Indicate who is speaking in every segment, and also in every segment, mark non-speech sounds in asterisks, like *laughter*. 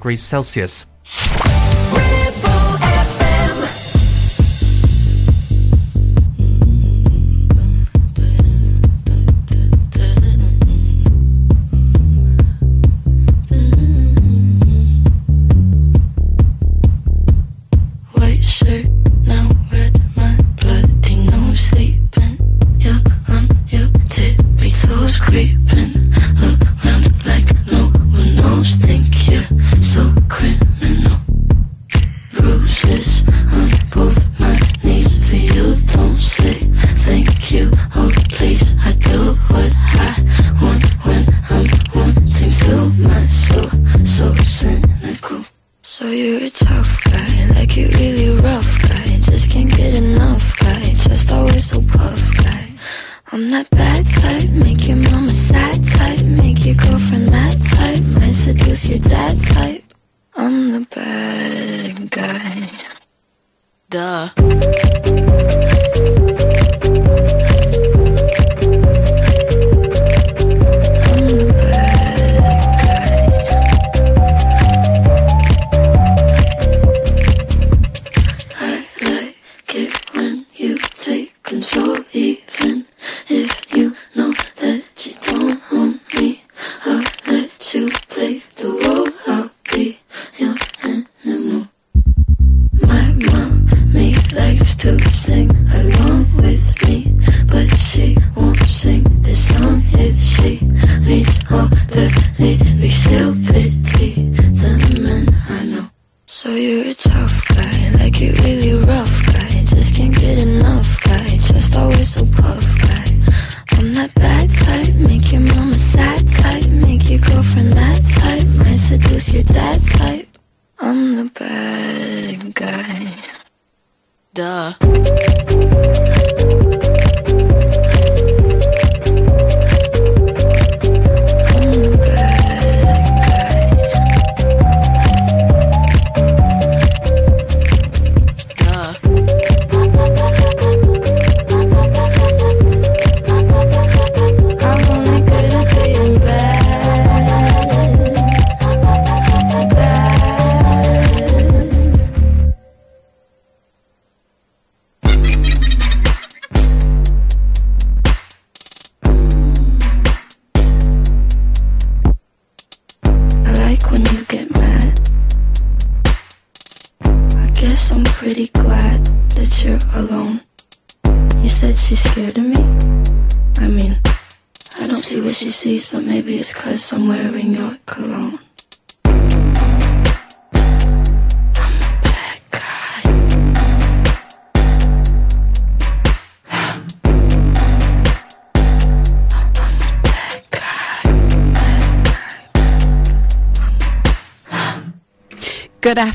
Speaker 1: degrees Celsius.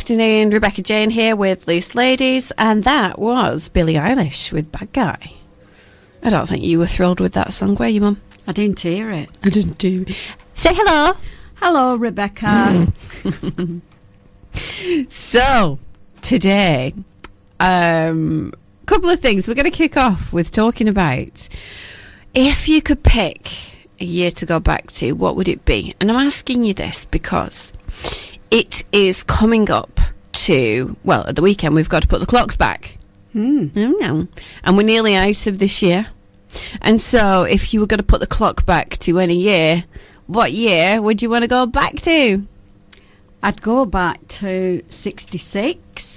Speaker 2: Afternoon, Rebecca Jane here with Loose Ladies, and that was Billie Eilish with Bad Guy. I don't think you were thrilled with that song, were you, Mum?
Speaker 3: I didn't hear it.
Speaker 2: I didn't do. Say hello.
Speaker 3: Hello, Rebecca. *laughs*
Speaker 2: So, today, um, couple of things. We're going to kick off with talking about if you could pick a year to go back to, what would it be? And I'm asking you this because it is coming up to, well, at the weekend, we've got to put the clocks back. Mm. And we're nearly out of this year. And so, if you were going to put the clock back to any year, what year would you want to go back to?
Speaker 3: I'd go back to 66.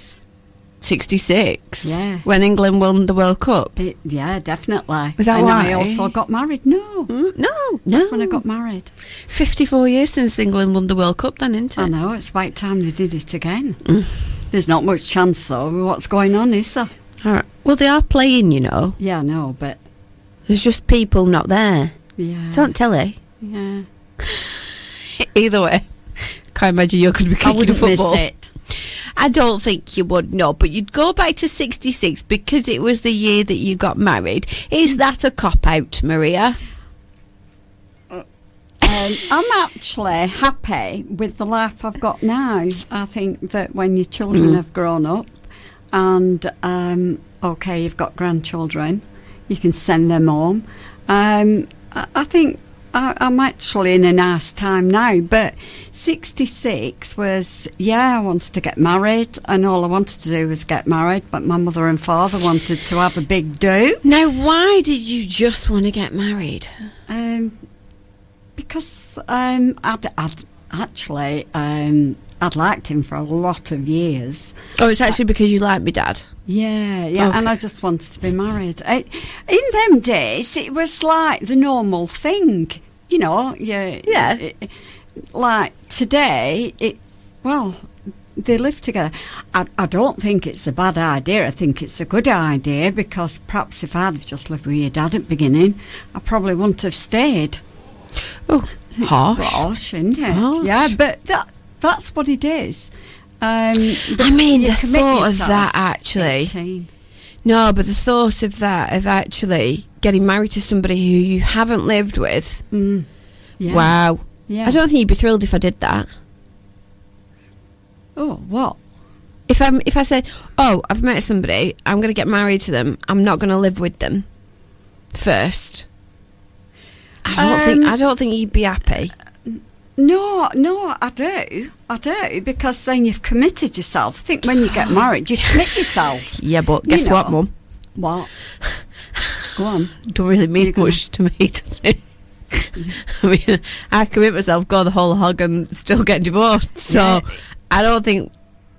Speaker 2: 66.
Speaker 3: Yeah.
Speaker 2: When England won the World Cup.
Speaker 3: It, yeah, definitely.
Speaker 2: Was that
Speaker 3: and
Speaker 2: why?
Speaker 3: I also got married. No.
Speaker 2: Mm, No, no.
Speaker 3: That's when I got married.
Speaker 2: 54 years since England won the World Cup, then, isn't it?
Speaker 3: I know, it's about time they did it again. There's not much chance, though. What's going on, is there?
Speaker 2: All right. Well, they are playing, you know.
Speaker 3: Yeah, I know, but
Speaker 2: There's just people not there.
Speaker 3: yeah.
Speaker 2: It's on telly.
Speaker 3: Yeah. *laughs*
Speaker 2: Either way. Can't imagine you're going to be kicking a
Speaker 3: wouldn't miss
Speaker 2: football.
Speaker 3: it.
Speaker 2: I don't think you would, know, But you'd go back to 66 because it was the year that you got married. Is that a cop out, Maria?
Speaker 3: Um, I'm actually happy with the life I've got now. I think that when your children have grown up and, um, okay, you've got grandchildren, you can send them home. Um, I, I think I, I'm actually in a nice time now, but 66 was, yeah, I wanted to get married, and all I wanted to do was get married, but my mother and father wanted to have a big do.
Speaker 2: Now, why did you just want to get married?
Speaker 3: Um, because um, I'd, I'd actually, um, I'd liked him for a lot of years.
Speaker 2: Oh, it's actually because you liked me, Dad.
Speaker 3: Yeah, yeah,
Speaker 2: Okay.
Speaker 3: and I just wanted to be married. I, in them days, it was like the normal thing, you know. Yeah,
Speaker 2: Yeah.
Speaker 3: like today, it well, they live together. I, I don't think it's a bad idea. I think it's a good idea because perhaps if I'd have just lived with your dad at the beginning, I probably wouldn't have stayed.
Speaker 2: Oh,
Speaker 3: It's
Speaker 2: harsh.
Speaker 3: harsh, isn't it?
Speaker 2: Harsh.
Speaker 3: Yeah, but that that's what it is. Um,
Speaker 2: I mean, the thought of that actually.
Speaker 3: 18.
Speaker 2: No, but the thought of that, of actually getting married to somebody who you haven't lived with.
Speaker 3: Mm. Yeah.
Speaker 2: Wow.
Speaker 3: Yeah.
Speaker 2: I don't think you'd be thrilled if I did that.
Speaker 3: Oh, what?
Speaker 2: If I'm, if I said, "Oh, I've met somebody, I'm going to get married to them. I'm not going to live with them first. I don't think.
Speaker 3: Um,
Speaker 2: I don't think you'd be happy.
Speaker 3: No, no, I do. I do because then you've committed yourself. I think when you get *gasps* married, you commit yourself.
Speaker 2: Yeah, but
Speaker 3: you
Speaker 2: guess what,
Speaker 3: know.
Speaker 2: Mum?
Speaker 3: What? Go on.
Speaker 2: Don't really mean much to me, *laughs* does it? I mean, I commit myself, go the whole hog, and still get divorced. So
Speaker 3: Yeah.
Speaker 2: I don't think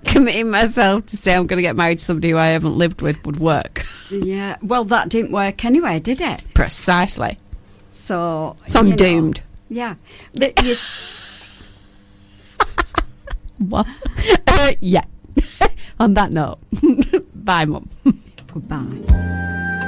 Speaker 2: committing myself to say I'm going to get married to somebody who I haven't lived with would work.
Speaker 3: Yeah. Well, that didn't work anyway, did it?
Speaker 2: Precisely.
Speaker 3: So.
Speaker 2: So I'm
Speaker 3: you know,
Speaker 2: doomed.
Speaker 3: Yeah. But you, *laughs*
Speaker 2: What? Uh, yeah. *laughs* On that note, bye, Mum.
Speaker 3: goodbye.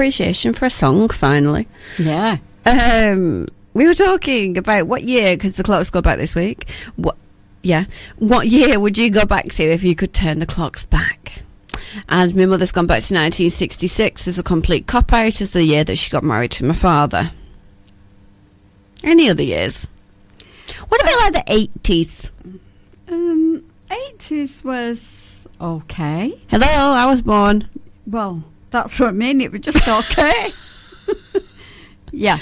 Speaker 2: appreciation for a song finally.
Speaker 3: Yeah.
Speaker 2: Um, we were talking about what year, because the clocks go back this week. What, yeah, what year would you go back to if you could turn the clocks back? And my mother's gone back to 1966 as a complete cop out as the year that she got married to my father. Any other years? What about like the 80s?
Speaker 3: Um, 80s was okay.
Speaker 2: Hello, I was born.
Speaker 3: Well, that's what I mean. It was just okay. *laughs* yeah.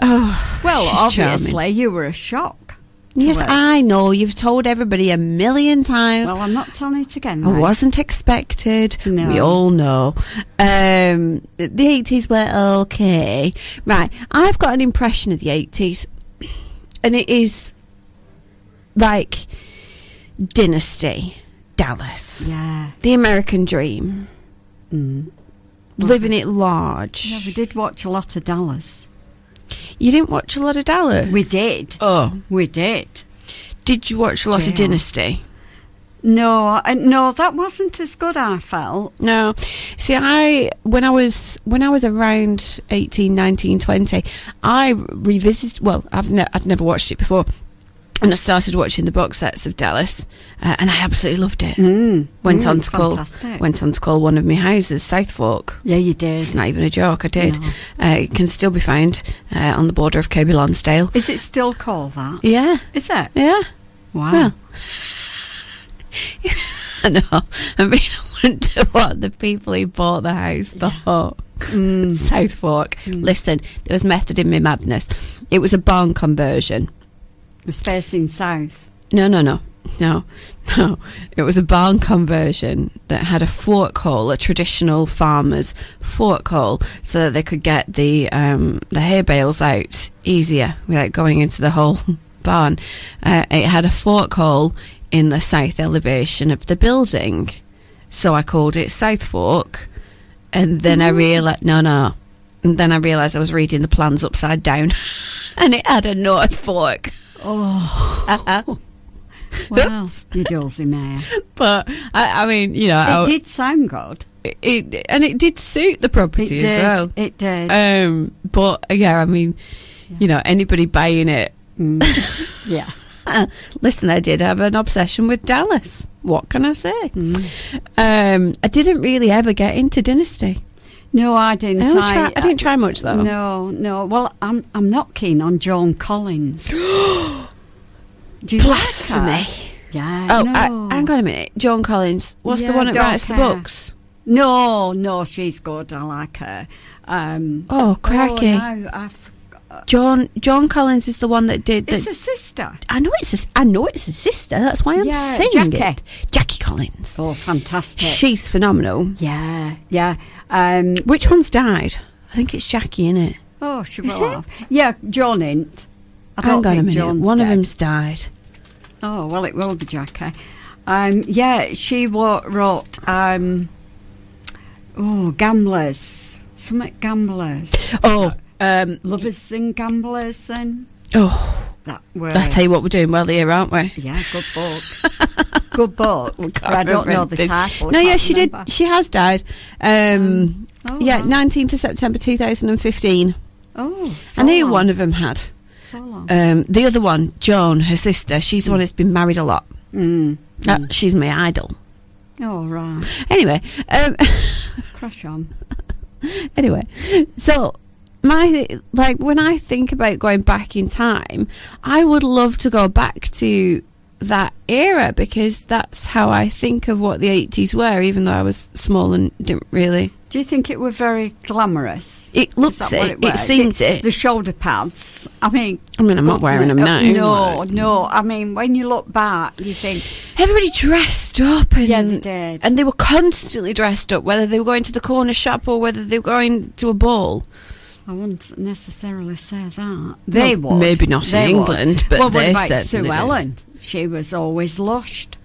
Speaker 2: Oh,
Speaker 3: Well,
Speaker 2: she's charming.
Speaker 3: obviously, you were a shock.
Speaker 2: Yes. I know. You've told everybody a million times.
Speaker 3: Well, I'm not telling it again.
Speaker 2: I
Speaker 3: mate.
Speaker 2: wasn't expected.
Speaker 3: No.
Speaker 2: We all know. Um, the 80s were okay. Right. I've got an impression of the 80s, and it is like Dynasty, Dallas,
Speaker 3: Yeah.
Speaker 2: the American dream,
Speaker 3: Mm.
Speaker 2: Living it large.
Speaker 3: Yeah, we did watch a lot of Dallas.
Speaker 2: You didn't watch a lot of Dallas?
Speaker 3: We did.
Speaker 2: Oh.
Speaker 3: We did.
Speaker 2: Did you watch a lot of Dynasty?
Speaker 3: No, I, no, that wasn't as good. I felt.
Speaker 2: No. See, I when I was when I was around 18, 19, 20, I revisited. Well, I've ne- I'd never watched it before, and I started watching the box sets of Dallas, uh, and I absolutely loved it.
Speaker 3: Mm.
Speaker 2: Went
Speaker 3: Mm,
Speaker 2: on to call went on to call one of my houses South Fork.
Speaker 3: Yeah, you did.
Speaker 2: It's not even a joke. I did.
Speaker 3: No.
Speaker 2: Uh, it can still be found uh, on the border of Kirkby Lonsdale.
Speaker 3: Is it still called that?
Speaker 2: Yeah,
Speaker 3: Is it?
Speaker 2: yeah.
Speaker 3: Wow.
Speaker 2: Well, *laughs* I know. I mean, I wonder what the people who bought the house thought.
Speaker 3: Mm. *laughs*
Speaker 2: South Fork. Listen, there was method in my madness. It was a barn conversion.
Speaker 3: It was facing south.
Speaker 2: No, no, no. No, *laughs* no. It was a barn conversion that had a fork hole, a traditional farmer's fork hole, so that they could get the um, the hay bales out easier without going into the whole *laughs* barn. Uh, it had a fork hole in the south elevation of the building, so I called it South Fork. And then I realised, no, no. And then I realised I was reading the plans upside down, *laughs* and it had a North Fork.
Speaker 3: Oh, *laughs* wow. you dozy mare.
Speaker 2: But I, I mean, you know, I-
Speaker 3: It did sound good.
Speaker 2: it, and it did suit the
Speaker 3: It
Speaker 2: property
Speaker 3: did.
Speaker 2: as well.
Speaker 3: It did.
Speaker 2: Um, but yeah, I mean, you know, anybody buying it.
Speaker 3: Mm. *laughs* yeah. *laughs*
Speaker 2: Listen, I did have an obsession with Dallas. What can I say?
Speaker 3: Mm.
Speaker 2: Um, I didn't really ever get into Dynasty.
Speaker 3: No, I didn't.
Speaker 2: I, try, I didn't try much though.
Speaker 3: No, no. Well, I'm I'm not keen on Joan Collins. *gasps* Do you
Speaker 2: Blasphemy.
Speaker 3: like her? Yeah.
Speaker 2: Oh,
Speaker 3: no.
Speaker 2: I, hang on a minute. John Collins. What's the one that writes the books?
Speaker 3: No, no, she's good. I like her. Um,
Speaker 2: Oh, crikey.
Speaker 3: Oh, no, I
Speaker 2: John John Collins is the one that did the.
Speaker 3: it's a sister.
Speaker 2: I know it's a, I know it's a sister. That's why I'm
Speaker 3: Yeah,
Speaker 2: saying
Speaker 3: Jackie.
Speaker 2: it. Jackie Collins.
Speaker 3: Oh, fantastic.
Speaker 2: She's phenomenal.
Speaker 3: yeah, yeah. Um,
Speaker 2: Which one's died? I think it's Jackie, in it?
Speaker 3: oh, she will
Speaker 2: it?
Speaker 3: have. Yeah, John Int. I
Speaker 2: Hang
Speaker 3: don't
Speaker 2: on a minute.
Speaker 3: John's
Speaker 2: One of them's died.
Speaker 3: Oh well, it will be Jackie. Um, yeah, she wrote. Um, oh, gamblers. Something gamblers.
Speaker 2: Oh, um,
Speaker 3: Lovers and gamblers and
Speaker 2: oh,
Speaker 3: that were.
Speaker 2: I tell you what, we're doing well here, aren't we?
Speaker 3: yeah, good *laughs* book. good book.
Speaker 2: We
Speaker 3: But
Speaker 2: can't
Speaker 3: I don't know the title.
Speaker 2: No, yeah, she
Speaker 3: remember.
Speaker 2: did. She has died. Um,
Speaker 3: Oh,
Speaker 2: yeah,
Speaker 3: right.
Speaker 2: nineteenth of September, two thousand and fifteen.
Speaker 3: Oh, so
Speaker 2: I knew
Speaker 3: long.
Speaker 2: one of them had.
Speaker 3: So long.
Speaker 2: Um, the other one, Joan, her sister. She's the one that's been married a lot.
Speaker 3: Mm.
Speaker 2: Uh, she's my idol.
Speaker 3: Oh right.
Speaker 2: Anyway, um, *laughs*
Speaker 3: Crush on.
Speaker 2: anyway, so my like when I think about going back in time, I would love to go back to that era because that's how I think of what the eighties were. Even though I was small and didn't really,
Speaker 3: Do you think it were very glamorous?
Speaker 2: It looks it.
Speaker 3: it,
Speaker 2: It, seems
Speaker 3: the,
Speaker 2: it.
Speaker 3: The shoulder pads. I mean,
Speaker 2: I mean, I'm not wearing them uh, now.
Speaker 3: No,
Speaker 2: like-
Speaker 3: no. I mean, when you look back, you think,
Speaker 2: Everybody dressed up, and
Speaker 3: yeah, they did.
Speaker 2: and they were constantly dressed up, whether they were going to the corner shop or whether they were going to a ball.
Speaker 3: I wouldn't necessarily say that. They
Speaker 2: Well,
Speaker 3: would.
Speaker 2: maybe not in
Speaker 3: They would.
Speaker 2: England, but
Speaker 3: well,
Speaker 2: they
Speaker 3: what about Sue. Ellen? She was always lushed.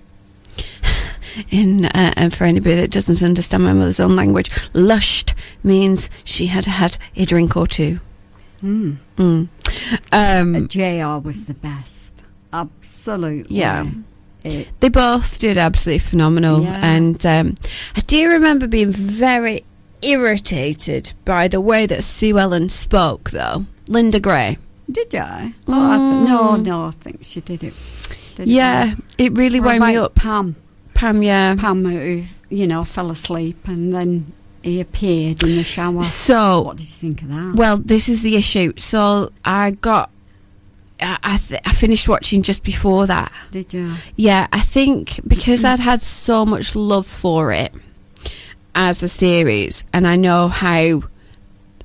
Speaker 3: *laughs*
Speaker 2: In uh, and for anybody that doesn't understand my mother's own language, lushed means she had had a drink or two.
Speaker 3: Mm.
Speaker 2: Mm. Um,
Speaker 3: JR was the best. Absolutely.
Speaker 2: Yeah.
Speaker 3: it.
Speaker 2: They both did absolutely phenomenal.
Speaker 3: Yeah.
Speaker 2: And um, I do remember being very irritated by the way that Sue Ellen spoke, though. Linda Gray.
Speaker 3: Did I? Oh, I th- no, mm. no, I think she did it. Did
Speaker 2: Yeah, it really
Speaker 3: What
Speaker 2: wound me up.
Speaker 3: Pam,
Speaker 2: Pam, yeah.
Speaker 3: Pam, who you know fell asleep and then he appeared in the shower.
Speaker 2: So,
Speaker 3: What did you think of that?
Speaker 2: well, this is the issue. So I got. I, I, th- I finished watching just before that.
Speaker 3: did you?
Speaker 2: Yeah, I think because I'd had so much love for it as a series, and I know how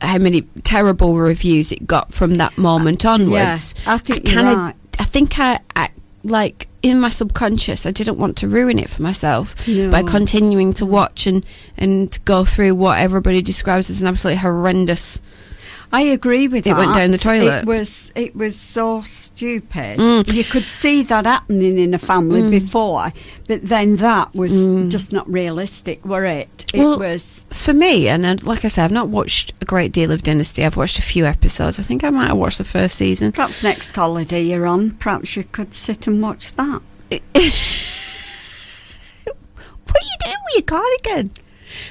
Speaker 2: how many terrible reviews it got from that moment onwards.
Speaker 3: I think you're
Speaker 2: kinda-
Speaker 3: right.
Speaker 2: I think I, I like in my subconscious, I didn't want to ruin it for myself
Speaker 3: No.
Speaker 2: by continuing to watch and and go through what everybody describes as an absolutely horrendous.
Speaker 3: I agree with
Speaker 2: It
Speaker 3: that.
Speaker 2: It went down the toilet.
Speaker 3: It was it was so stupid.
Speaker 2: Mm.
Speaker 3: You could see that happening in a family before, but then that was just not realistic, were it? It
Speaker 2: Mm. Well,
Speaker 3: was.
Speaker 2: For me, and uh, like I said, I've not watched a great deal of Dynasty. I've watched a few episodes. I think I might have watched the first season.
Speaker 3: Perhaps next holiday you're on, perhaps you could sit and watch that. *laughs*
Speaker 2: What are you doing with your cardigan?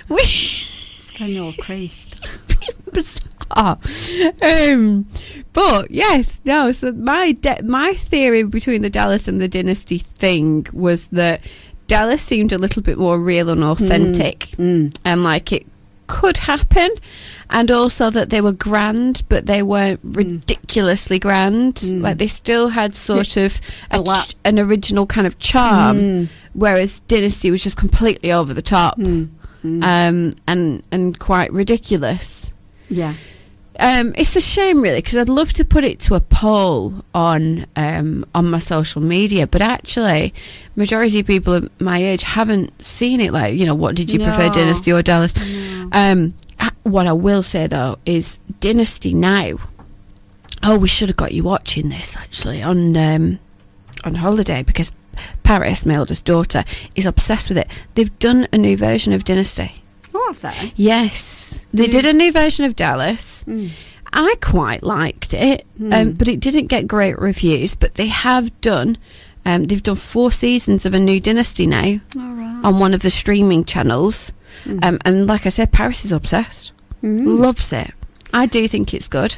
Speaker 2: We
Speaker 3: It's kind of all creased. *laughs*
Speaker 2: Um, but yes, no. So my de- my theory between the Dallas and the Dynasty thing was that Dallas seemed a little bit more real and authentic,
Speaker 3: Mm.
Speaker 2: and like it could happen, and also that they were grand, but they weren't ridiculously grand.
Speaker 3: Mm.
Speaker 2: Like they still had sort of a
Speaker 3: A
Speaker 2: ch- an original kind of charm,
Speaker 3: Mm.
Speaker 2: whereas Dynasty was just completely over the top.
Speaker 3: Mm. Mm.
Speaker 2: Um, and and quite ridiculous.
Speaker 3: yeah.
Speaker 2: Um, it's a shame, really, because I'd love to put it to a poll on um, on my social media, but actually, majority of people of my age haven't seen it. Like, you know, what did you prefer, Dynasty or Dallas?
Speaker 3: No.
Speaker 2: Um, what I will say though is Dynasty now. Oh, we should have got you watching this actually on um, on holiday because Paris, my eldest daughter, is obsessed with it. They've done a new version of Dynasty.
Speaker 3: Have they?
Speaker 2: Yes, they did a new version of Dallas.
Speaker 3: Mm.
Speaker 2: I quite liked it, um,
Speaker 3: Mm.
Speaker 2: but it didn't get great reviews. But they have done, um, they've done four seasons of a new Dynasty now
Speaker 3: right.
Speaker 2: on one of the streaming channels.
Speaker 3: Mm.
Speaker 2: Um, and like I said, Paris is obsessed,
Speaker 3: Mm.
Speaker 2: loves it. I do think it's good.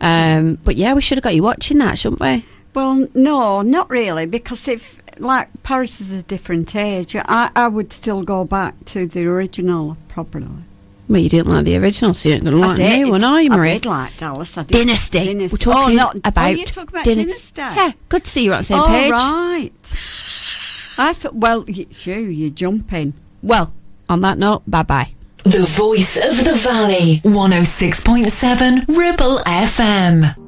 Speaker 2: Um, but yeah, we should have got you watching that, shouldn't we?
Speaker 3: Well, no, not really, because if like Paris is a different age, I, I would still go back to the original probably.
Speaker 2: Well, you didn't like the original, so you ain't going to like the new one, are you, Marie?
Speaker 3: I
Speaker 2: Marie?
Speaker 3: did like Dallas. I did.
Speaker 2: Dynasty.
Speaker 3: Dynasty.
Speaker 2: We're talking
Speaker 3: oh, not, oh,
Speaker 2: about
Speaker 3: Oh, you're talking about
Speaker 2: Dyna-
Speaker 3: Dynasty.
Speaker 2: Yeah, good to see you on the same
Speaker 3: oh,
Speaker 2: page.
Speaker 3: right. I thought. Well, it's you. You're jumping.
Speaker 2: Well, on that note, bye bye.
Speaker 1: The voice of the valley. 106.7 Ribble FM.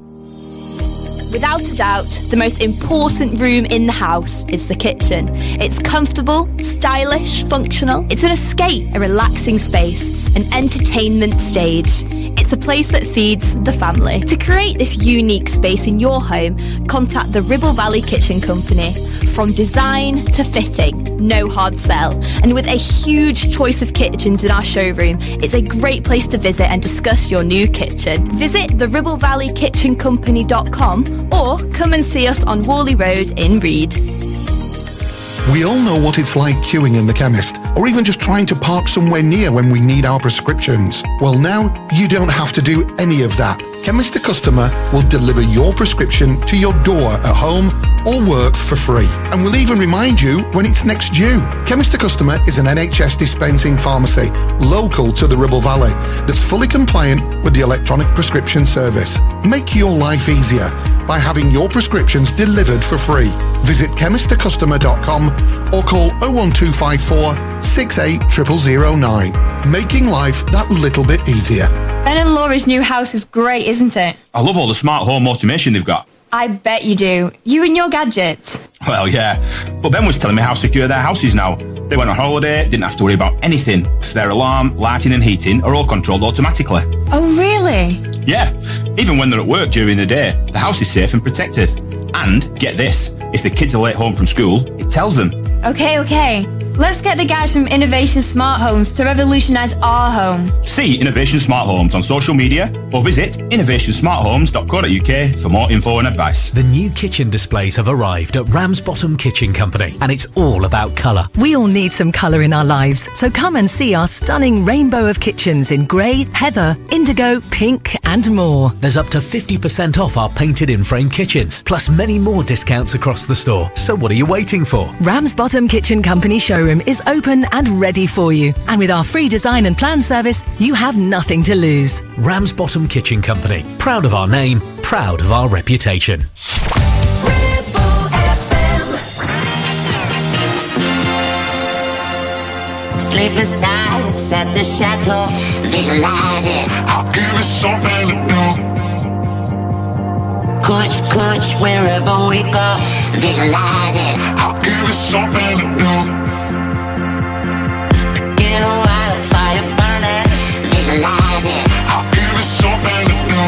Speaker 4: Without a doubt, the most important room in the house is the kitchen. It's comfortable, stylish, functional. It's an escape, a relaxing space, an entertainment stage. It's a place that feeds the family. To create this unique space in your home, contact the Ribble Valley Kitchen Company. From design to fitting, no hard sell. And with a huge choice of kitchens in our showroom, it's a great place to visit and discuss your new kitchen. Visit the Ribble Valley Kitchen Company.com or come and see us on Whalley Road in Reed.
Speaker 5: We all know what it's like queuing in the chemist, or even just trying to park somewhere near when we need our prescriptions. Well, now you don't have to do any of that. Chemist to Customer will deliver your prescription to your door at home or work for free. And we'll even remind you when it's next due. Chemist to Customer is an NHS dispensing pharmacy local to the Ribble Valley that's fully compliant with the electronic prescription service. Make your life easier by having your prescriptions delivered for free. Visit chemisttocustomer.com or call 01254 680009. Making life that little bit easier.
Speaker 6: Ben and Laura's new house is great, isn't it?
Speaker 7: I love all the smart home automation they've got.
Speaker 6: I bet you do. You and your gadgets.
Speaker 7: Well, yeah. But Ben was telling me how secure their house is now. They went on holiday, didn't have to worry about anything, because their alarm, lighting, and heating are all controlled automatically.
Speaker 6: Oh, really?
Speaker 7: Yeah, even when they're at work during the day, the house is safe and protected. And get this if the kids are late home from school, it tells them.
Speaker 6: Okay, okay. Let's get the guys from Innovation Smart Homes to revolutionise our home.
Speaker 7: See Innovation Smart Homes on social media or visit innovationsmarthomes.co.uk for more info and advice.
Speaker 8: The new kitchen displays have arrived at Ramsbottom Kitchen Company, and it's all about colour.
Speaker 9: We all need some colour in our lives, so come and see our stunning rainbow of kitchens in grey, heather, indigo, pink, and more.
Speaker 8: There's up to 50% off our painted in frame kitchens, plus many more discounts across the store. So what are you waiting for?
Speaker 9: Ramsbottom Kitchen Company showroom is open and ready for you. And with our free design and plan service, you have nothing to lose.
Speaker 8: Ramsbottom Kitchen Company. Proud of our name, proud of our reputation.
Speaker 10: Sleepless nights at the chateau, visualize it. I'll give it something to do. Crunch, crunch, wherever we go, visualize it. I'll give it something to do. It. I'll give it something to do.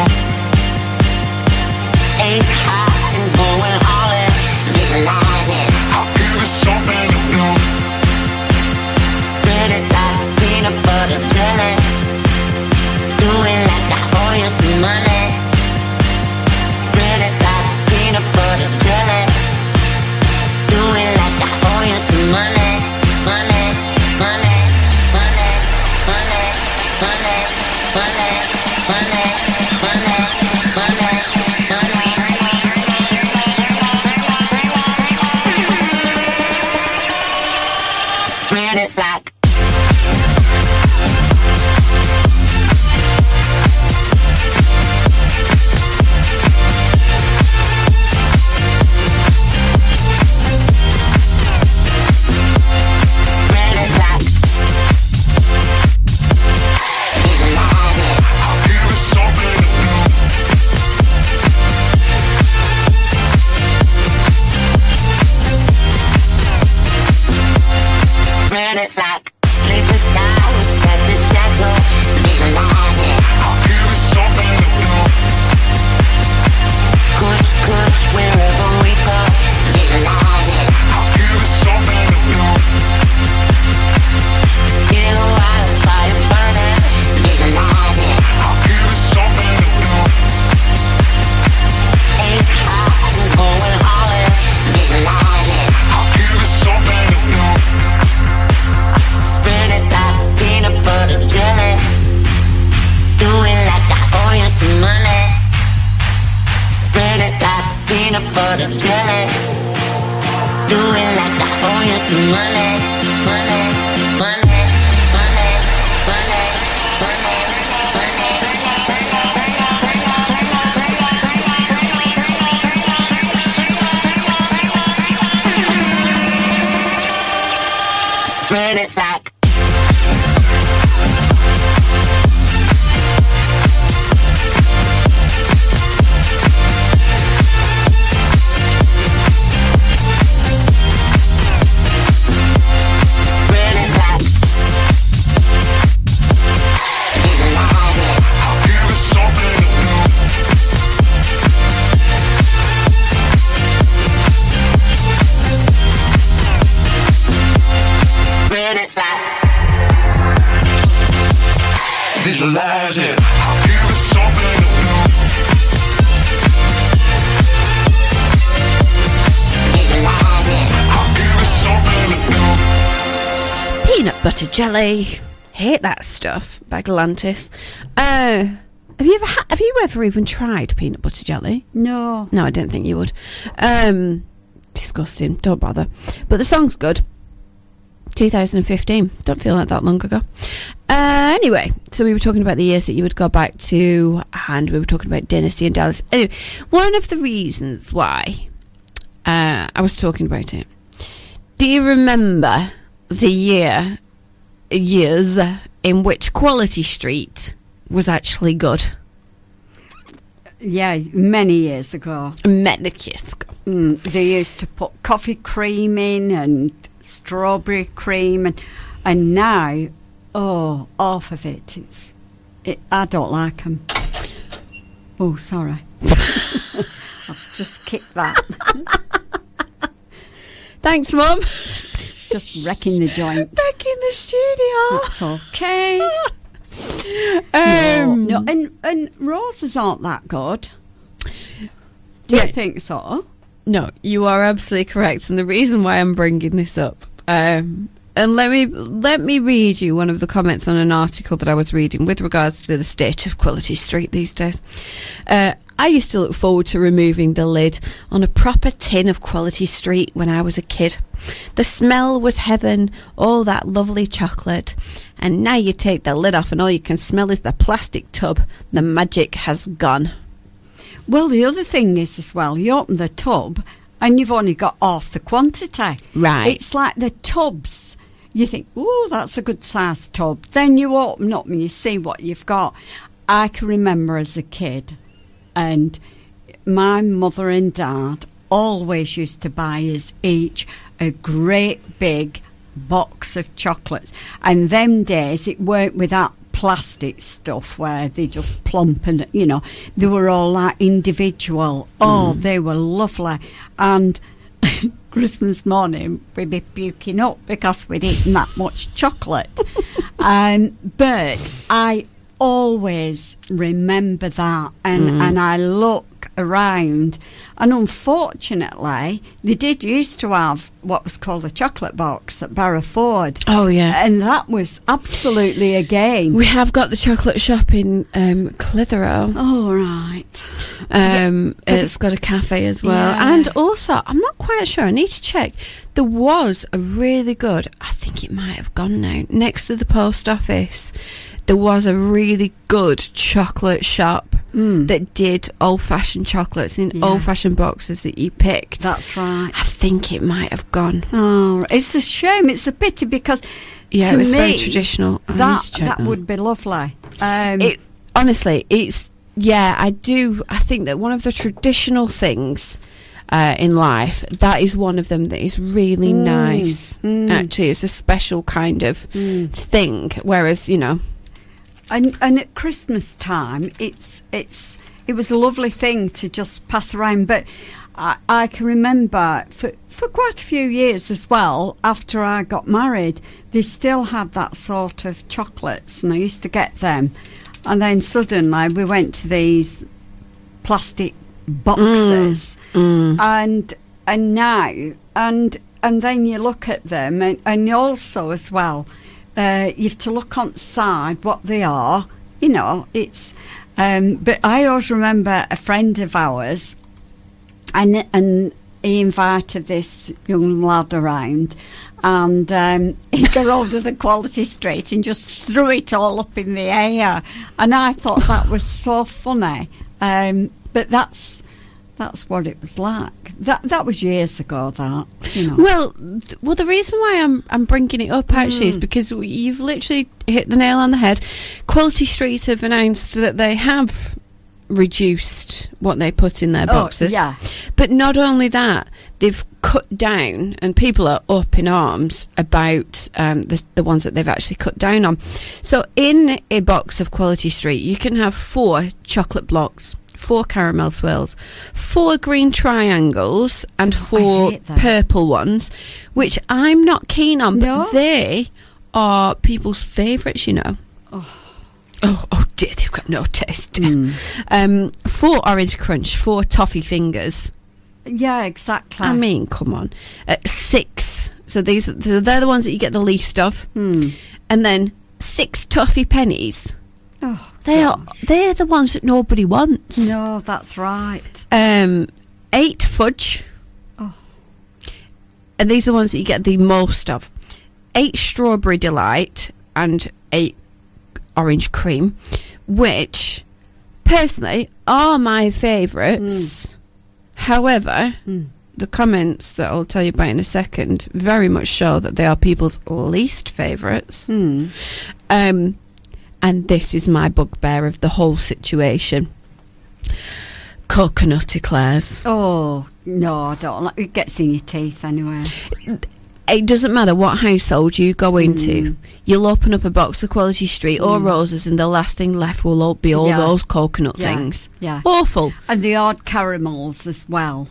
Speaker 10: Jelly.
Speaker 2: Hate that stuff by Galantis. Uh, have you ever ha- have you ever even tried peanut butter jelly?
Speaker 3: No.
Speaker 2: No, I don't think you would. Um, disgusting. Don't bother. But the song's good. 2015. Don't feel like that long ago. Uh, anyway, so we were talking about the years that you would go back to, and we were talking about Dynasty and Dallas. Anyway, one of the reasons why uh, I was talking about it. Do you remember the year, years in which Quality Street was actually good?
Speaker 3: Yeah, many years ago.
Speaker 2: Many years ago.
Speaker 3: Mm, they used to put coffee cream in and strawberry cream, and and now, oh, half of it, it's, it, I don't like them. Oh, sorry. *laughs* I've just kicked that.
Speaker 2: Thanks, Mum. *laughs*
Speaker 3: just wrecking the joint.
Speaker 2: Wrecking the studio.
Speaker 3: That's okay. *laughs*
Speaker 2: Um,
Speaker 3: no, and and roses aren't that good. Do
Speaker 2: Yeah.
Speaker 3: you think so?
Speaker 2: No, you are absolutely correct, and the reason why I'm bringing this up, um, and let me let me read you one of the comments on an article that I was reading with regards to the state of Quality Street these days. Uh, I used to look forward to removing the lid on a proper tin of Quality Street when I was a kid. The smell was heaven, all that lovely chocolate. And now you take the lid off, and all you can smell is the plastic tub. The magic has gone.
Speaker 3: Well, the other thing is as well, you open the tub and you've only got half the quantity.
Speaker 2: Right.
Speaker 3: It's like the tubs. You think, oh, that's a good sized tub. Then you open up and you see what you've got. I can remember as a kid, and my mother and dad always used to buy us each a great big box of chocolates. And them days, it weren't with that plastic stuff where they just plump and, you know, they were all like individual. Oh, mm. they were lovely. And Christmas morning, we'd be puking up because we'd eaten that much chocolate. *laughs* um, but I always remember that, and, and I look around, and unfortunately, they did used to have what was called a chocolate box at Barrowford.
Speaker 2: Oh, yeah.
Speaker 3: and that was absolutely a game.
Speaker 2: We have got the chocolate shop in um, Clitheroe.
Speaker 3: oh right,
Speaker 2: Um,
Speaker 3: but
Speaker 2: it's got a cafe as well,
Speaker 3: Yeah.
Speaker 2: and also I'm not quite sure. I need to check. There was a really good. I think it might have gone now. Next to the post office, there was a really good chocolate shop that did old-fashioned chocolates in
Speaker 3: Mm. Yeah.
Speaker 2: old-fashioned boxes that you picked.
Speaker 3: that's right.
Speaker 2: I think it might have gone.
Speaker 3: Oh, it's a shame. It's a pity because
Speaker 2: Yeah, it was
Speaker 3: me,
Speaker 2: very traditional. I
Speaker 3: That that
Speaker 2: that.
Speaker 3: would be lovely. Um,
Speaker 2: it honestly it's yeah i do i think that one of the traditional things uh, in life that is one of them that is really
Speaker 3: Mm,
Speaker 2: nice actually it's a special kind of thing whereas you know
Speaker 3: And and at Christmas time, it's it's it was a lovely thing to just pass around. But I, I can remember for for quite a few years as well. After I got married, they still had that sort of chocolates, and I used to get them. And then suddenly we went to these plastic boxes, mm, mm. and and now and and then you look at them, and, and also as well, uh, you have to look on side what they are. You know, it's. Um, but I always remember a friend of ours, and and he invited this young lad around, and um, *laughs* he got hold of the quality street and just threw it all up in the air, and I thought that was so funny. Um, but that's that's what it was like. That that was years ago. That you know.
Speaker 2: well th- well the reason why i'm i'm bringing it up actually
Speaker 3: Mm.
Speaker 2: is because you've literally hit the nail on the head quality street have announced that they have reduced what they put in their
Speaker 3: Oh,
Speaker 2: boxes
Speaker 3: yeah.
Speaker 2: But not only that, they've cut down, and people are up in arms about um, the, the ones that they've actually cut down on. So, in a box of Quality Street, you can have four chocolate blocks, four caramel swirls, four green triangles, and four purple ones, which I'm not keen on, but
Speaker 3: No?
Speaker 2: they are people's favourites, you know. Oh, oh dear, they've got no taste. *laughs* Um, four orange crunch, four toffee fingers.
Speaker 3: Yeah, exactly.
Speaker 2: I mean, come on, uh, six. So these, so they're the ones that you get the least of,
Speaker 3: Hmm.
Speaker 2: and then six toffee pennies.
Speaker 3: Oh,
Speaker 2: They are they're the ones that nobody wants.
Speaker 3: no, that's right.
Speaker 2: Um, eight fudge.
Speaker 3: Oh.
Speaker 2: And these are the ones that you get the most of. Eight strawberry delight and eight orange cream, which personally are my favourites. However, the comments that I'll tell you about in a second very much show that they are people's least favourites.
Speaker 3: Hmm.
Speaker 2: Um, and this is my bugbear of the whole situation. Coconut eclairs.
Speaker 3: Oh no, I don't like it. Gets in your teeth anyway.
Speaker 2: It doesn't matter what household you go into.
Speaker 3: Mm.
Speaker 2: You'll open up a box of Quality Street or Roses, and the last thing left will all be all
Speaker 3: Yeah.
Speaker 2: those coconut
Speaker 3: Yeah,
Speaker 2: things.
Speaker 3: yeah.
Speaker 2: Awful.
Speaker 3: And the odd caramels as well.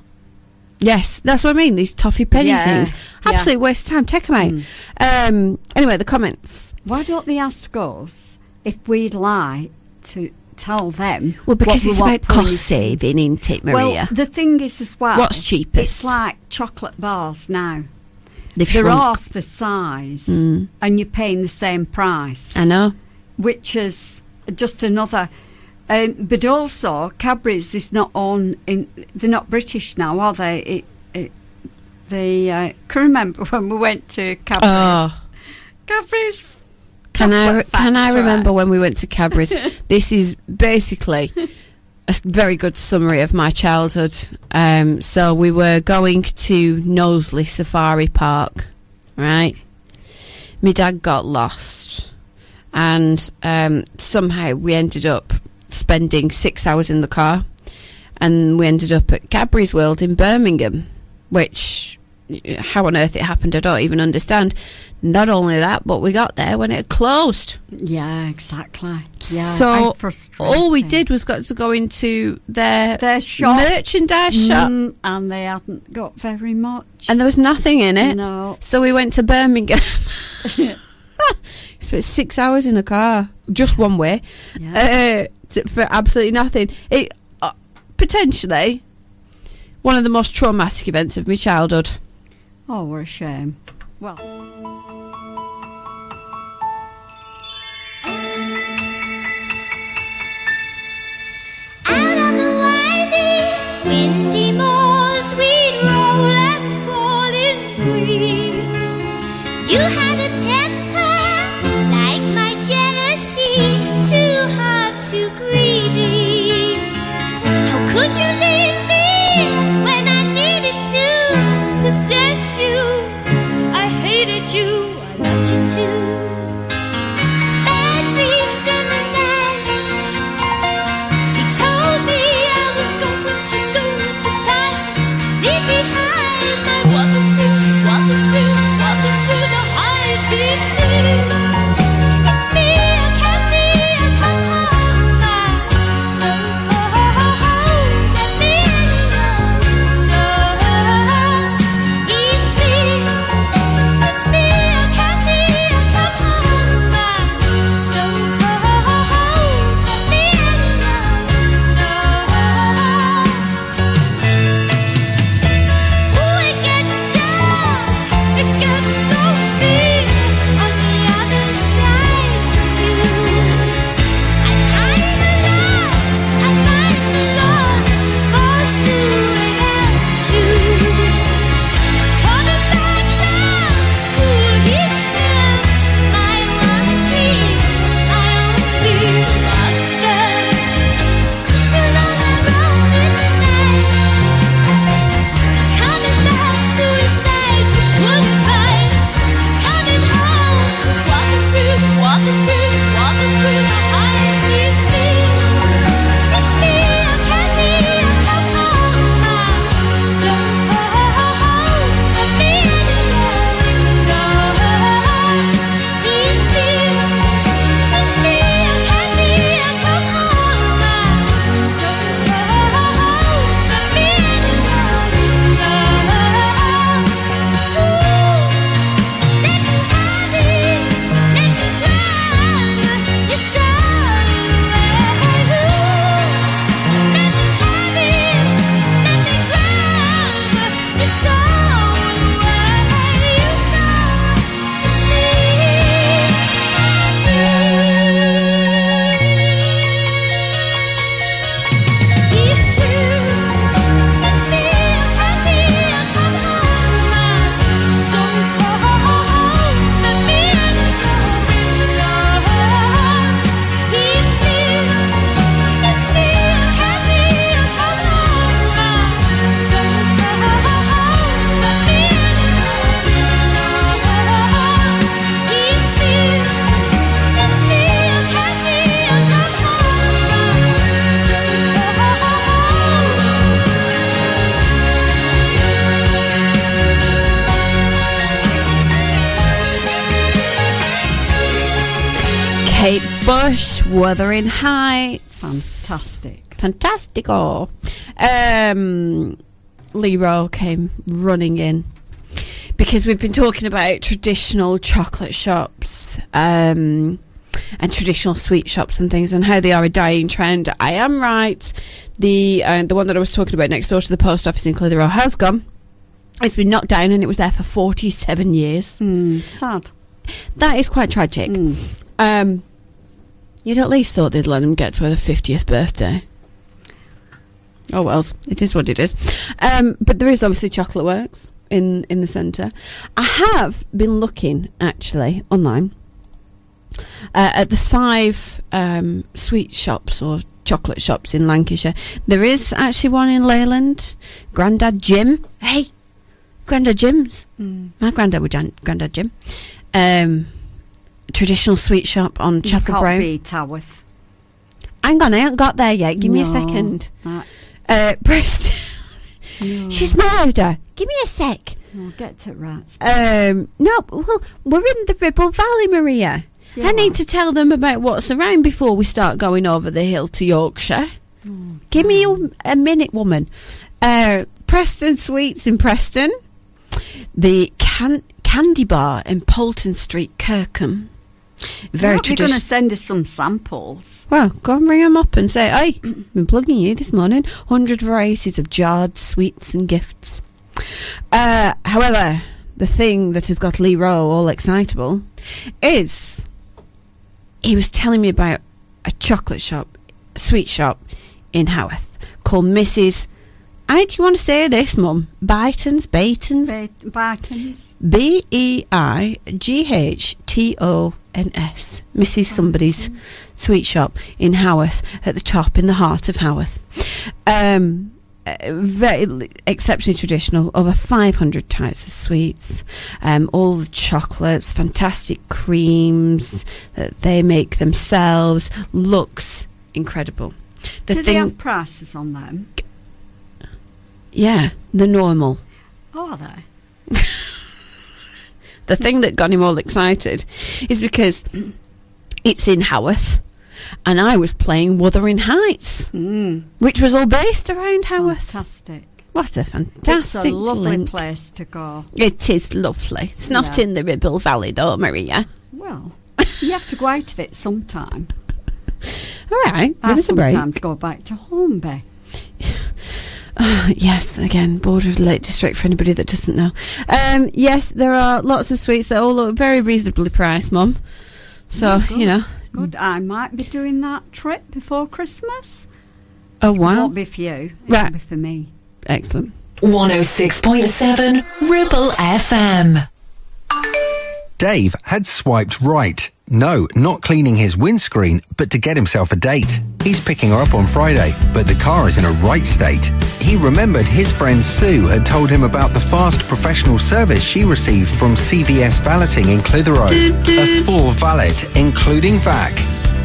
Speaker 2: Yes, that's what I mean. These toffee penny
Speaker 3: Yeah,
Speaker 2: things,
Speaker 3: yeah. Mm.
Speaker 2: waste of time. Take them out. Um, anyway, the comments.
Speaker 3: Why don't they ask us if we'd like to tell them?
Speaker 2: Well, because
Speaker 3: we
Speaker 2: it's about
Speaker 3: in
Speaker 2: cost saving, isn't it, Maria?
Speaker 3: Well, the thing is as well.
Speaker 2: What's cheapest?
Speaker 3: It's like chocolate bars now.
Speaker 2: They've
Speaker 3: They're
Speaker 2: shrunk.
Speaker 3: half the size,
Speaker 2: Mm.
Speaker 3: and you're paying the same price.
Speaker 2: I know.
Speaker 3: Which is just another. Um, but also, Cadbury's is not on. In, they're not British now, are they? It, it, they. Uh, can *laughs* remember when we went to Cadbury's.
Speaker 2: Oh.
Speaker 3: Cadbury's.
Speaker 2: Can I can I remember when we went to Cadbury's? *laughs* this is basically a very good summary of my childhood. Um, so we were going to Knowsley Safari Park, right? My dad got lost, and um, somehow we ended up spending six hours in the car, and we ended up at Cadbury's World in Birmingham, which how on earth it happened, I don't even understand. Not only that, but we got there when it closed.
Speaker 3: Yeah, exactly. Yeah,
Speaker 2: so all we did was got to go into their
Speaker 3: Their shop.
Speaker 2: merchandise shop,
Speaker 3: Mm, and they hadn't got very much.
Speaker 2: and there was nothing in it.
Speaker 3: No.
Speaker 2: So we went to Birmingham. *laughs* Spent six hours in a car, just one way, uh, for absolutely nothing. It uh, potentially one of the most traumatic events of my childhood.
Speaker 3: Oh, what a shame. Well.
Speaker 11: Out on the winding, windy moors, we'd roll and fall in green. You had a temper like my jealousy, too hard, too greedy. How could you you? I hated you,
Speaker 2: Bush, Wuthering Heights.
Speaker 3: Fantastic.
Speaker 2: Fantastico. Um, Lee Rowe came running in because we've been talking about traditional chocolate shops um, and traditional sweet shops and things and how they are a dying trend. I am right. The uh, the one that I was talking about next door to the post office in Clitheroe has gone. It's been knocked down and it was there for 47 years.
Speaker 3: Hmm, sad.
Speaker 2: That is quite tragic. Um, you'd at least thought they'd let him get to their 50th birthday. Oh, well, it is what it is. Um, but there is obviously Chocolate Works in, in the centre. I have been looking, actually, online uh, at the five um, sweet shops or chocolate shops in Lancashire. There is actually one in Leyland. Grandad Jim. Hey, Grandad Jim's. My granddad was Jan- Grandad Jim. Um, traditional sweet shop on
Speaker 3: You
Speaker 2: Chapel Brown.
Speaker 3: beat Taworth.
Speaker 2: Hang on, I haven't got there yet. Give me a second.
Speaker 3: that-
Speaker 2: Uh, Preston.
Speaker 3: no.
Speaker 2: She's louder. Give me a sec.
Speaker 3: I'll get to rats.
Speaker 2: Um, no, well, we're in the Ribble Valley, Maria.
Speaker 3: Yeah.
Speaker 2: I need to tell them about what's around before we start going over the hill to Yorkshire. Give me a, a minute, woman. Uh, Preston Sweets in Preston. The can- Candy Bar in Poulton Street, Kirkham. Very
Speaker 3: Aren't going to send us some samples?
Speaker 2: Well, go and ring them up and say, hey, *clears throat* been plugging you this morning. 100 varieties of jarred sweets and gifts. Uh, however, the thing that has got Lee Rowe all excitable is he was telling me about a chocolate shop, a sweet shop in Haworth called Mrs. I do you want to say this, Mum? Bytons, Baytons,
Speaker 3: Ba- Bartons?
Speaker 2: B E I G H T O N S. Mrs. Somebody's sweet shop in Haworth, at the top, in the heart of Haworth. Um, uh, very exceptionally traditional. Over 500 types of sweets, um, all the chocolates, fantastic creams that they make themselves. Looks incredible. The
Speaker 3: Do they have prices on them?
Speaker 2: yeah, the normal.
Speaker 3: Oh, are they? *laughs*
Speaker 2: the thing that got him all excited is because it's in Haworth and I was playing Wuthering Heights, mm. which was all based around Haworth.
Speaker 3: Fantastic.
Speaker 2: What a
Speaker 3: It's
Speaker 2: fantastic
Speaker 3: a lovely
Speaker 2: link.
Speaker 3: place to go.
Speaker 2: It is lovely. It's not
Speaker 3: Yeah.
Speaker 2: in the Ribble Valley though, Maria.
Speaker 3: Well, you have to go out of it sometime. *laughs*
Speaker 2: All right,
Speaker 3: I
Speaker 2: give a break.
Speaker 3: sometimes go back to Hornby. *laughs*
Speaker 2: yes, again, border of the Lake District for anybody that doesn't know. Um, yes, there are lots of sweets that all very reasonably priced, Mum. So,
Speaker 3: Oh,
Speaker 2: you know.
Speaker 3: Good. I might be doing that trip before Christmas.
Speaker 2: Oh, wow.
Speaker 3: It
Speaker 2: wow.
Speaker 3: won't be for you. It'll be for me.
Speaker 2: Excellent.
Speaker 1: 106.7 Ribble FM.
Speaker 12: Dave had swiped right. No, not cleaning his windscreen, but to get himself a date. He's picking her up on Friday, but the car is in a right state. He remembered his friend Sue had told him about the fast professional service she received from CVS Valeting in Clitheroe. A full valet, including vac,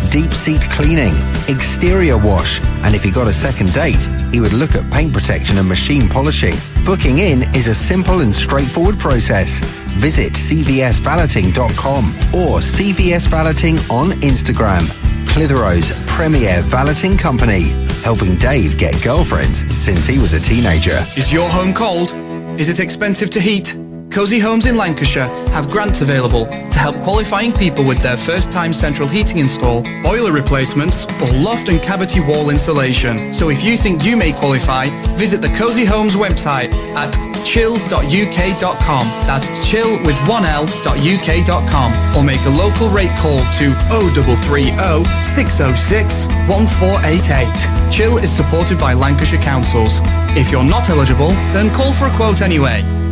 Speaker 12: deep seat cleaning, exterior wash, and if he got a second date, he would look at paint protection and machine polishing. Booking in is a simple and straightforward process. Visit cvsvaleting.com or cvsvaleting on Instagram. Clitheroe's premier valeting company, helping Dave get girlfriends since he was a teenager.
Speaker 13: Is your home cold? Is it expensive to heat? Cosy Homes in Lancashire have grants available to help qualifying people with their first time central heating install, boiler replacements, or loft and cavity wall insulation. So if you think you may qualify, visit the Cosy Homes website at chil.uk.com. That's chill with one L.uk.com or make a local rate call to 0330 606 1488. Chill is supported by Lancashire Councils. If you're not eligible, then call for a quote anyway.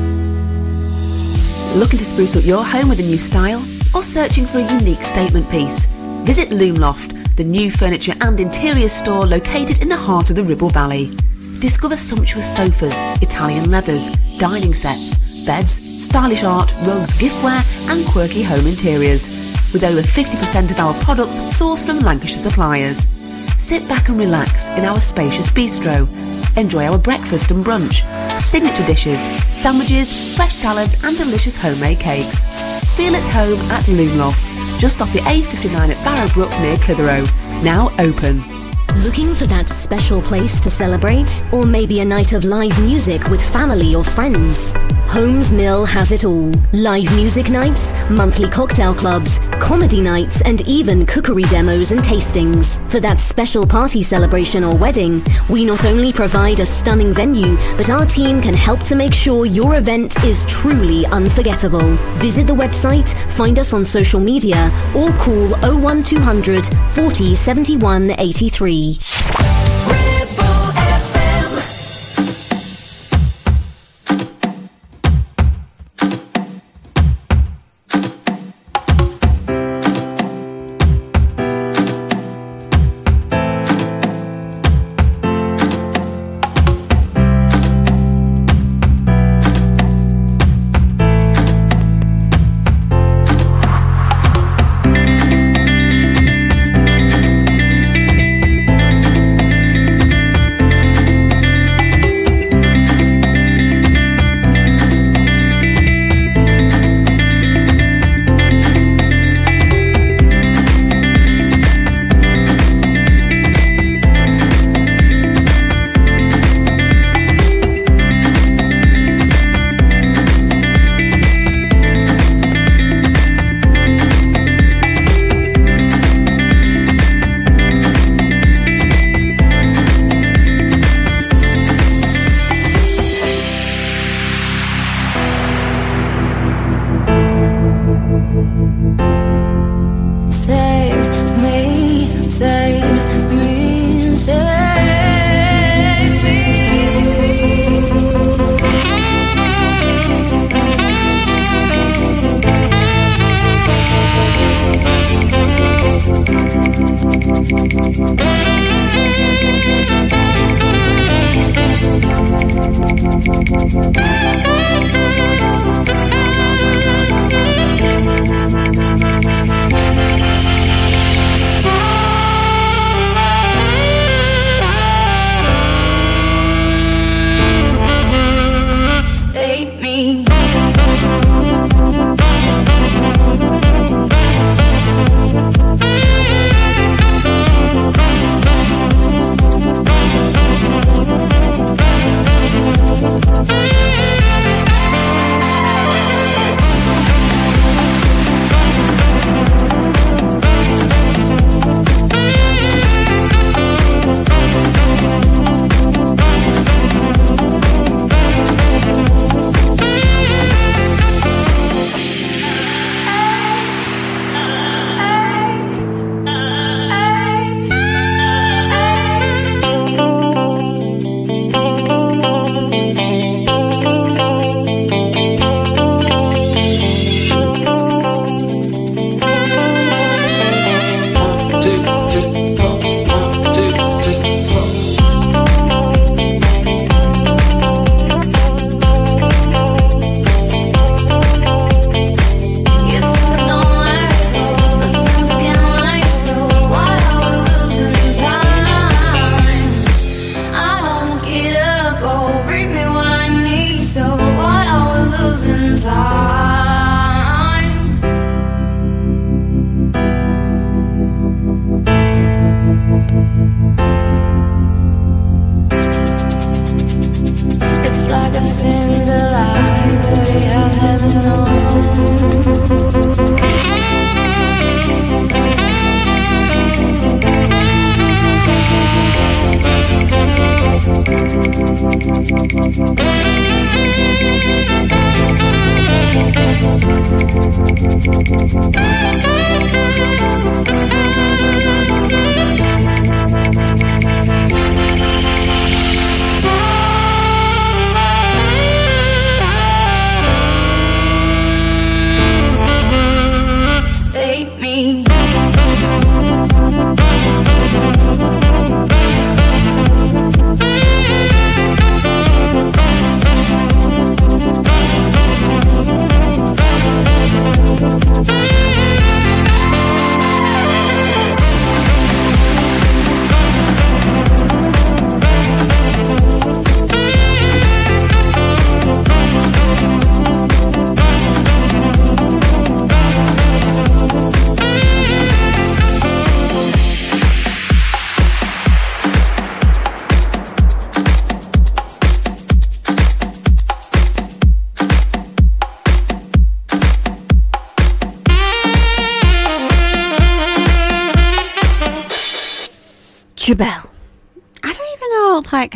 Speaker 14: Looking to spruce up your home with a new style? Or searching for a unique statement piece? Visit Loomloft, the new furniture and interior store located in the heart of the Ribble Valley. Discover sumptuous sofas, Italian leathers, dining sets, beds, stylish art, rugs, giftware and quirky home interiors. With over 50% of our products sourced from Lancashire suppliers. Sit back and relax in our spacious bistro. Enjoy our breakfast and brunch, signature dishes, sandwiches, fresh salads and delicious homemade cakes. Feel at home at Loomloft, just off the A59 at Barrowbrook near Clitheroe. Now open.
Speaker 15: Looking for that special place to celebrate? Or maybe a night of live music with family or friends? Holmes Mill has it all. Live music nights, monthly cocktail clubs, comedy nights, and even cookery demos and tastings. For that special party celebration or wedding, we not only provide a stunning venue, but our team can help to make sure your event is truly unforgettable. Visit the website, find us on social media, or call 01200 40 71 83.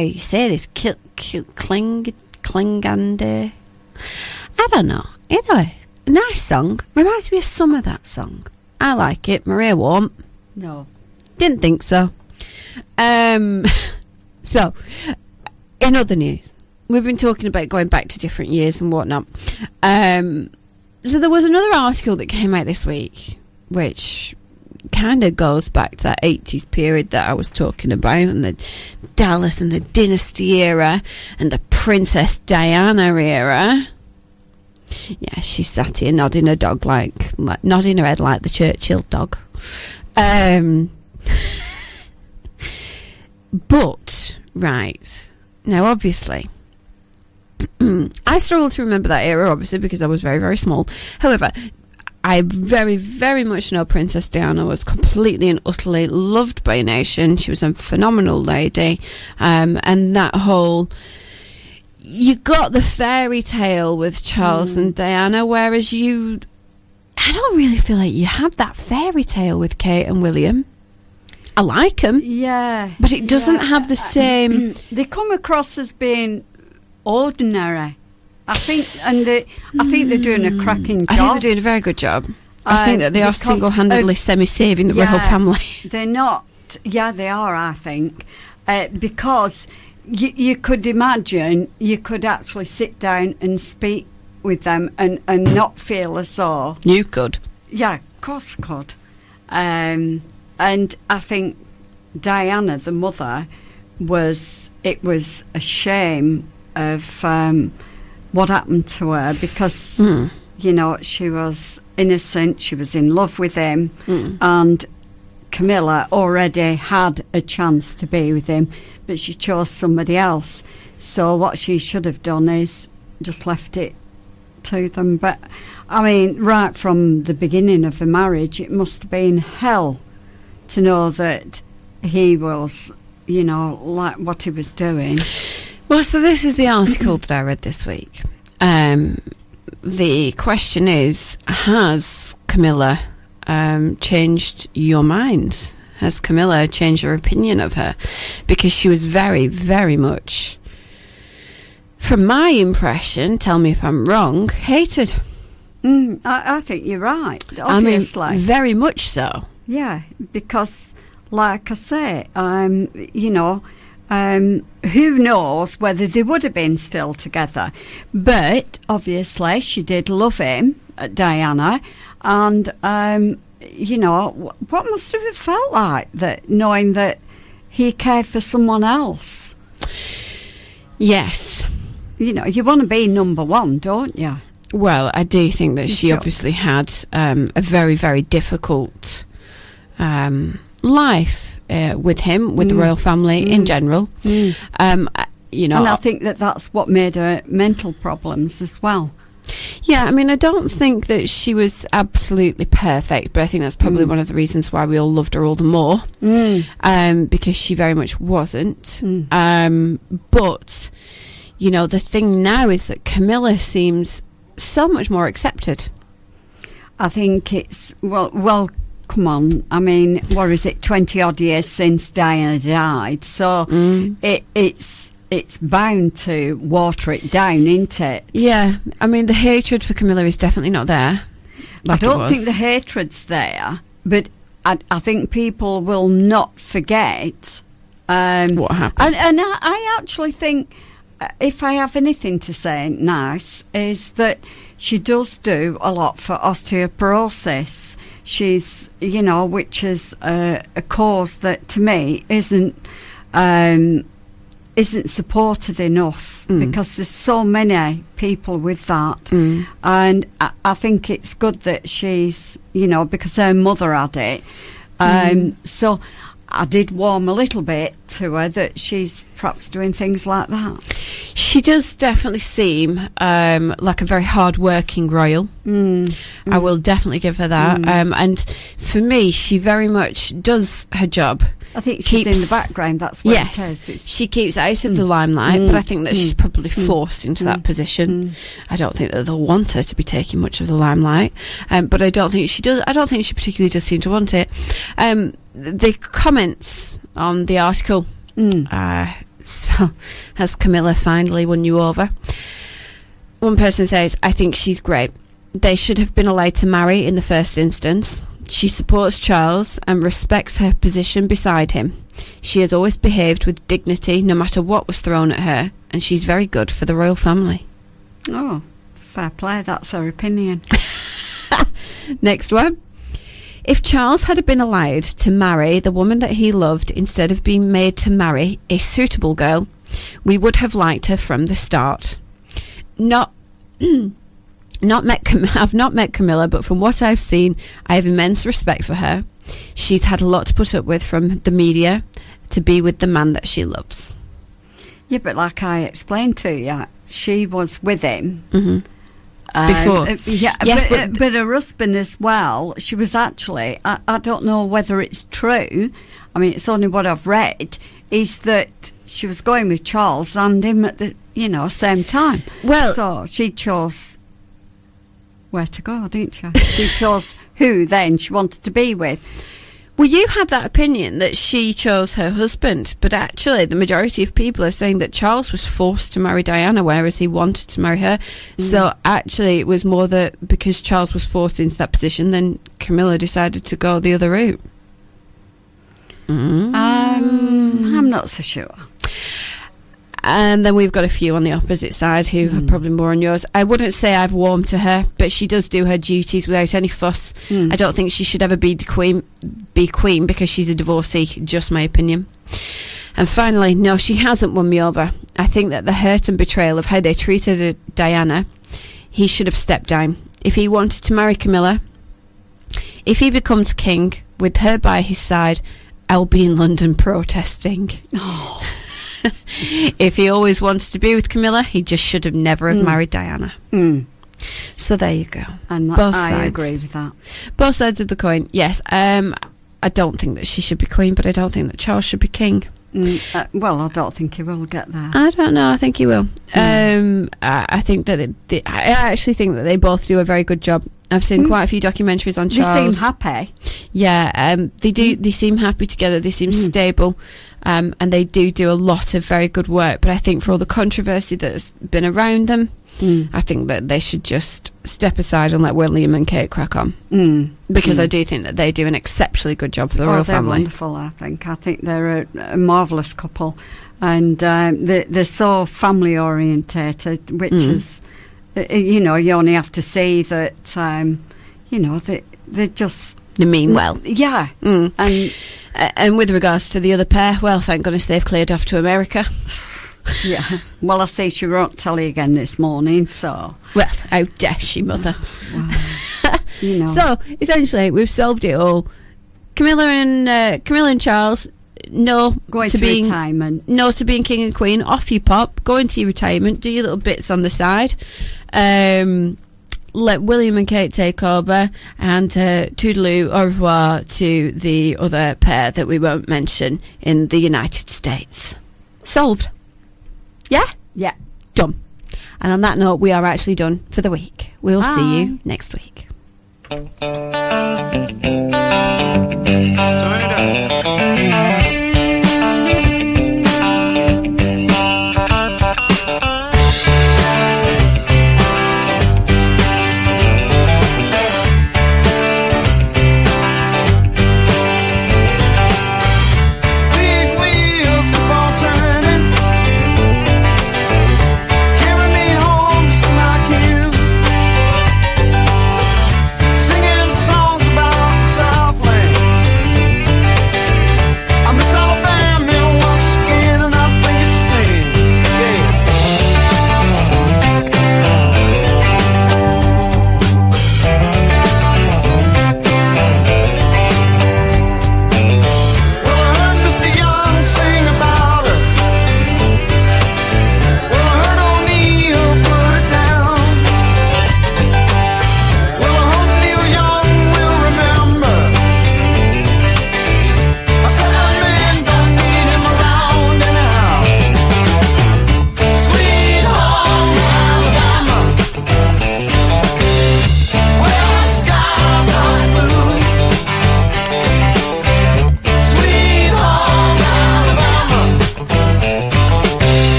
Speaker 2: How you say this. Kil, kil, cling, Klingande. I don't know. Anyway, nice song. Reminds me of some of that song. I like it. Maria won't.
Speaker 3: No.
Speaker 2: Didn't think so. Um, *laughs* so, in other news, we've been talking about going back to different years and whatnot. Um, so there was another article that came out this week, which kind of goes back to that 80s period that I was talking about, and the Dallas and the Dynasty era, and the Princess Diana era. Yeah, she sat here nodding her dog like, like nodding her head like the Churchill dog. Um, *laughs* but right now, obviously, *clears throat* I struggle to remember that era, obviously, because I was very, very small. However, I very, very much know Princess Diana was completely and utterly loved by a nation. She was a phenomenal lady, um, and that whole you got the fairy tale with Charles and mm. Diana, whereas you, I don't really feel like you have that fairy tale with Kate and William. I like them,
Speaker 3: Yeah.
Speaker 2: but it doesn't
Speaker 3: yeah.
Speaker 2: have the uh, uh, same. *clears throat*
Speaker 3: They come across as being ordinary. I think, and they, I think they're doing a cracking job.
Speaker 2: I think they're doing a very good job. I
Speaker 3: Uh,
Speaker 2: think that they are single-handedly
Speaker 3: uh,
Speaker 2: semi-saving the royal family. *laughs*
Speaker 3: They're not. Yeah, they are. I think uh, because you, you could imagine you could actually sit down and speak with them and, and not feel as though
Speaker 2: You could.
Speaker 3: yeah, of course could. Um, and I think Diana, the mother, was it was a shame of um, what happened to her because
Speaker 2: Hmm.
Speaker 3: you know she was innocent, she was in love with him,
Speaker 2: Hmm.
Speaker 3: and Camilla already had a chance to be with him, but she chose somebody else. So what she should have done is just left it to them. But I mean, right from the beginning of the marriage, it must have been hell to know that he was, you know, like what he was doing.
Speaker 2: Well, so this is the article that I read this week. Um, the question is Has Camilla um, changed your mind? Has Camilla changed your opinion of her? Because she was very, very much, from my impression, tell me if I'm wrong, hated.
Speaker 3: Mm, I, I think you're right.
Speaker 2: I mean,
Speaker 3: Obviously,
Speaker 2: very much so.
Speaker 3: yeah, because, like I say, um, you know. Um, who knows whether they would have been still together? But obviously, she did love him, uh, Diana, and um, you know what must have it felt like that knowing that he cared for someone else.
Speaker 2: Yes.
Speaker 3: You know, you want to be number one, don't you?
Speaker 2: Well, I do think that she
Speaker 3: Sure.
Speaker 2: obviously had um, a very, very difficult um, life uh, with him, with the
Speaker 3: Mm.
Speaker 2: royal family in general.
Speaker 3: Mm.
Speaker 2: Um, you know,
Speaker 3: and I think that that's what made her mental problems as well.
Speaker 2: yeah, I mean, I don't think that she was absolutely perfect, but I think that's probably
Speaker 3: Mm.
Speaker 2: one of the reasons why we all loved her all the more,
Speaker 3: Mm.
Speaker 2: um, because she very much wasn't.
Speaker 3: Mm.
Speaker 2: Um, but you know, the thing now is that Camilla seems so much more accepted.
Speaker 3: I think it's well, well. Come on, I mean, what is it? Twenty odd years since Diana died, so
Speaker 2: Mm.
Speaker 3: it, it's it's bound to water it down, isn't it?
Speaker 2: Yeah, I mean, the hatred for Camilla is definitely not there. like
Speaker 3: I don't think the hatred's there, but I, I think people will not forget um,
Speaker 2: what happened.
Speaker 3: And, and I, I actually think, uh, if I have anything to say nice, is that she does do a lot for osteoporosis. She's, you know, which is a, a cause that to me isn't. Um, isn't supported enough
Speaker 2: Mm.
Speaker 3: because there's so many people with that,
Speaker 2: Mm.
Speaker 3: and I, I think it's good that she's, you know, because her mother had it. Um,
Speaker 2: Mm.
Speaker 3: So I did warm a little bit to her that she's perhaps doing things like that.
Speaker 2: She does definitely seem um, like a very hard-working royal.
Speaker 3: Mm.
Speaker 2: I will definitely give her that.
Speaker 3: Mm.
Speaker 2: Um, and for me, she very much does her job.
Speaker 3: I think she's in the background. That's what
Speaker 2: yes,
Speaker 3: it is. It's,
Speaker 2: she keeps out of the
Speaker 3: Mm.
Speaker 2: limelight,
Speaker 3: Mm.
Speaker 2: but I think that she's
Speaker 3: Mm.
Speaker 2: probably
Speaker 3: Mm.
Speaker 2: forced into that
Speaker 3: Mm.
Speaker 2: position. I don't think that they'll want her to be taking much of the limelight, um, but I don't think she does. I don't think she particularly does seem to want it. Um, the comments on the article. Uh, *laughs* so, has Camilla finally won you over? One person says, I think she's great. They should have been allowed to marry in the first instance. She supports Charles and respects her position beside him. She has always behaved with dignity no matter what was thrown at her, and she's very good for the royal family.
Speaker 3: Oh, fair play. That's her opinion. *laughs*
Speaker 2: Next one. If Charles had been allowed to marry the woman that he loved instead of being made to marry a suitable girl, we would have liked her from the start. Not. *clears throat* Not met Cam- *laughs* I've not met Camilla, but from what I've seen, I have immense respect for her. She's had a lot to put up with from the media to be with the man that she loves.
Speaker 3: Yeah, but like I explained to you, she was with him.
Speaker 2: Mhm.
Speaker 3: Um,
Speaker 2: Before.
Speaker 3: uh, yeah,
Speaker 2: Yes,
Speaker 3: but,
Speaker 2: but-
Speaker 3: but her husband as well. She was actually. I, I don't know whether it's true. I mean, it's only what I've read. Is that she was going with Charles and him at the you know same time.
Speaker 2: Well-
Speaker 3: so she chose where to go, didn't she? She chose who then she wanted to be with.
Speaker 2: Well, you had that opinion that she chose her husband, but actually, the majority of people are saying that Charles was forced to marry Diana, whereas he wanted to marry her. So, actually, it was more that because Charles was forced into that position, then Camilla decided to go the other route. Mm.
Speaker 3: Um, I'm not so sure.
Speaker 2: And then we've got a few on the opposite side who are probably more on yours. I wouldn't say I've warmed to her, but she does do her duties without any fuss.
Speaker 3: Mm.
Speaker 2: I don't think she should ever be the queen, be queen because she's a divorcee. Just my opinion. And finally, no, she hasn't won me over. I think that the hurt and betrayal of how they treated Diana, he should have stepped down. If he wanted to marry Camilla, if he becomes king with her by his side, I'll be in London protesting. *laughs* if he always wants to be with Camilla, he just should have never have
Speaker 3: Mm.
Speaker 2: married Diana.
Speaker 3: Mm.
Speaker 2: So there you go.
Speaker 3: And that-
Speaker 2: Both
Speaker 3: I
Speaker 2: sides.
Speaker 3: agree with that.
Speaker 2: Both sides of the coin. Yes. Um, I don't think that she should be queen, but I don't think that Charles should be king.
Speaker 3: Mm, uh, well, I don't think he will get there.
Speaker 2: I don't know. I think he will. Um, I, I think that it, they, I actually think that they both do a very good job. I've seen
Speaker 3: Mm.
Speaker 2: quite a few documentaries on
Speaker 3: They seem happy.
Speaker 2: Yeah, um, they do. They seem happy together. They seem stable, um, and they do do a lot of very good work. But I think for all the controversy that's been around them, I think that they should just step aside and let William and Kate crack on.
Speaker 3: Mm.
Speaker 2: Because
Speaker 3: Mm.
Speaker 2: I do think that they do an exceptionally good job for the
Speaker 3: oh,
Speaker 2: royal
Speaker 3: they're
Speaker 2: family.
Speaker 3: wonderful. I think. I think they're a, a marvelous couple, and um, they, they're so family orientated, which
Speaker 2: Mm.
Speaker 3: is, you know, you only have to see that, um, you know, they they just
Speaker 2: They mean well.
Speaker 3: Yeah,
Speaker 2: Mm.
Speaker 3: and
Speaker 2: and with regards to the other pair, well, thank goodness they've cleared off to America. *laughs*
Speaker 3: yeah. *laughs* Well, I see she wrote Telly again this morning, so
Speaker 2: Well, how dare she, mother?
Speaker 3: you *laughs* know.
Speaker 2: So essentially, we've solved it all. Camilla and uh, Camilla and Charles, no
Speaker 3: Going
Speaker 2: to,
Speaker 3: to
Speaker 2: being
Speaker 3: retirement.
Speaker 2: no to being king and queen. Off you pop. Go into your retirement. Do your little bits on the side. Um, let William and Kate take over, and uh, toodaloo au revoir to the other pair that we won't mention in the United States. Solved. Yeah.
Speaker 3: Yeah.
Speaker 2: Done. And on that note, we are actually done for the week. We'll see you next week.
Speaker 16: Big